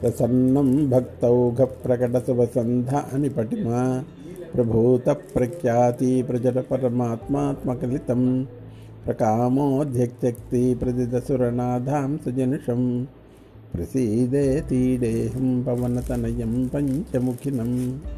प्रसन्नं भक्तौघप्रकटसुवसन्धानि पटिमा प्रभूतप्रख्याति प्रजटपरमात्मात्मकलितं प्रकामोऽध्यक्त्यक्ति प्रदिदसुरनाधां सुजनुषं प्रसीदेतीडेहं पवनतनयं पञ्चमुखिनम्।